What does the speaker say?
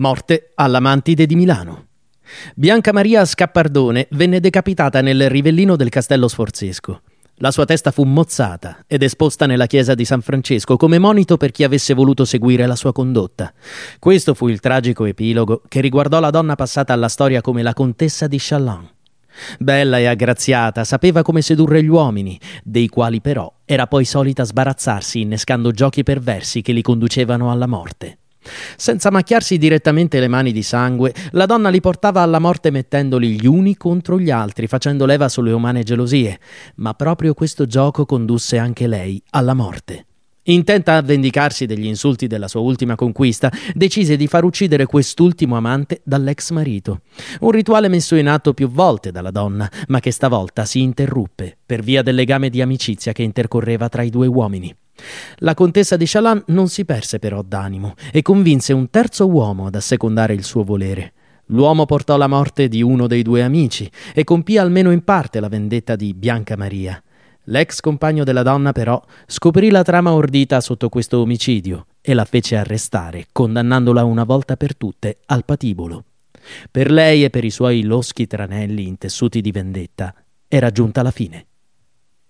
Morte alla Mantide di Milano. Bianca Maria Scappardone venne decapitata nel rivellino del castello sforzesco. La sua testa fu mozzata ed esposta nella chiesa di San Francesco come monito per chi avesse voluto seguire la sua condotta. Questo fu il tragico epilogo che riguardò la donna passata alla storia come la contessa di Chalon. Bella e aggraziata, sapeva come sedurre gli uomini, dei quali però era poi solita sbarazzarsi innescando giochi perversi che li conducevano alla morte. Senza macchiarsi direttamente le mani di sangue, la donna li portava alla morte mettendoli gli uni contro gli altri, facendo leva sulle umane gelosie. Ma proprio questo gioco condusse anche lei alla morte. Intenta a vendicarsi degli insulti della sua ultima conquista, decise di far uccidere quest'ultimo amante dall'ex marito. Un rituale messo in atto più volte dalla donna, ma che stavolta si interruppe per via del legame di amicizia che intercorreva tra i due uomini. La contessa di Chalan non si perse però d'animo e convinse un terzo uomo ad assecondare il suo volere. L'uomo portò la morte di uno dei due amici e compì almeno in parte la vendetta di Bianca Maria. L'ex compagno della donna, però, scoprì la trama ordita sotto questo omicidio e la fece arrestare, condannandola una volta per tutte al patibolo. Per lei e per i suoi loschi tranelli intessuti di vendetta era giunta la fine.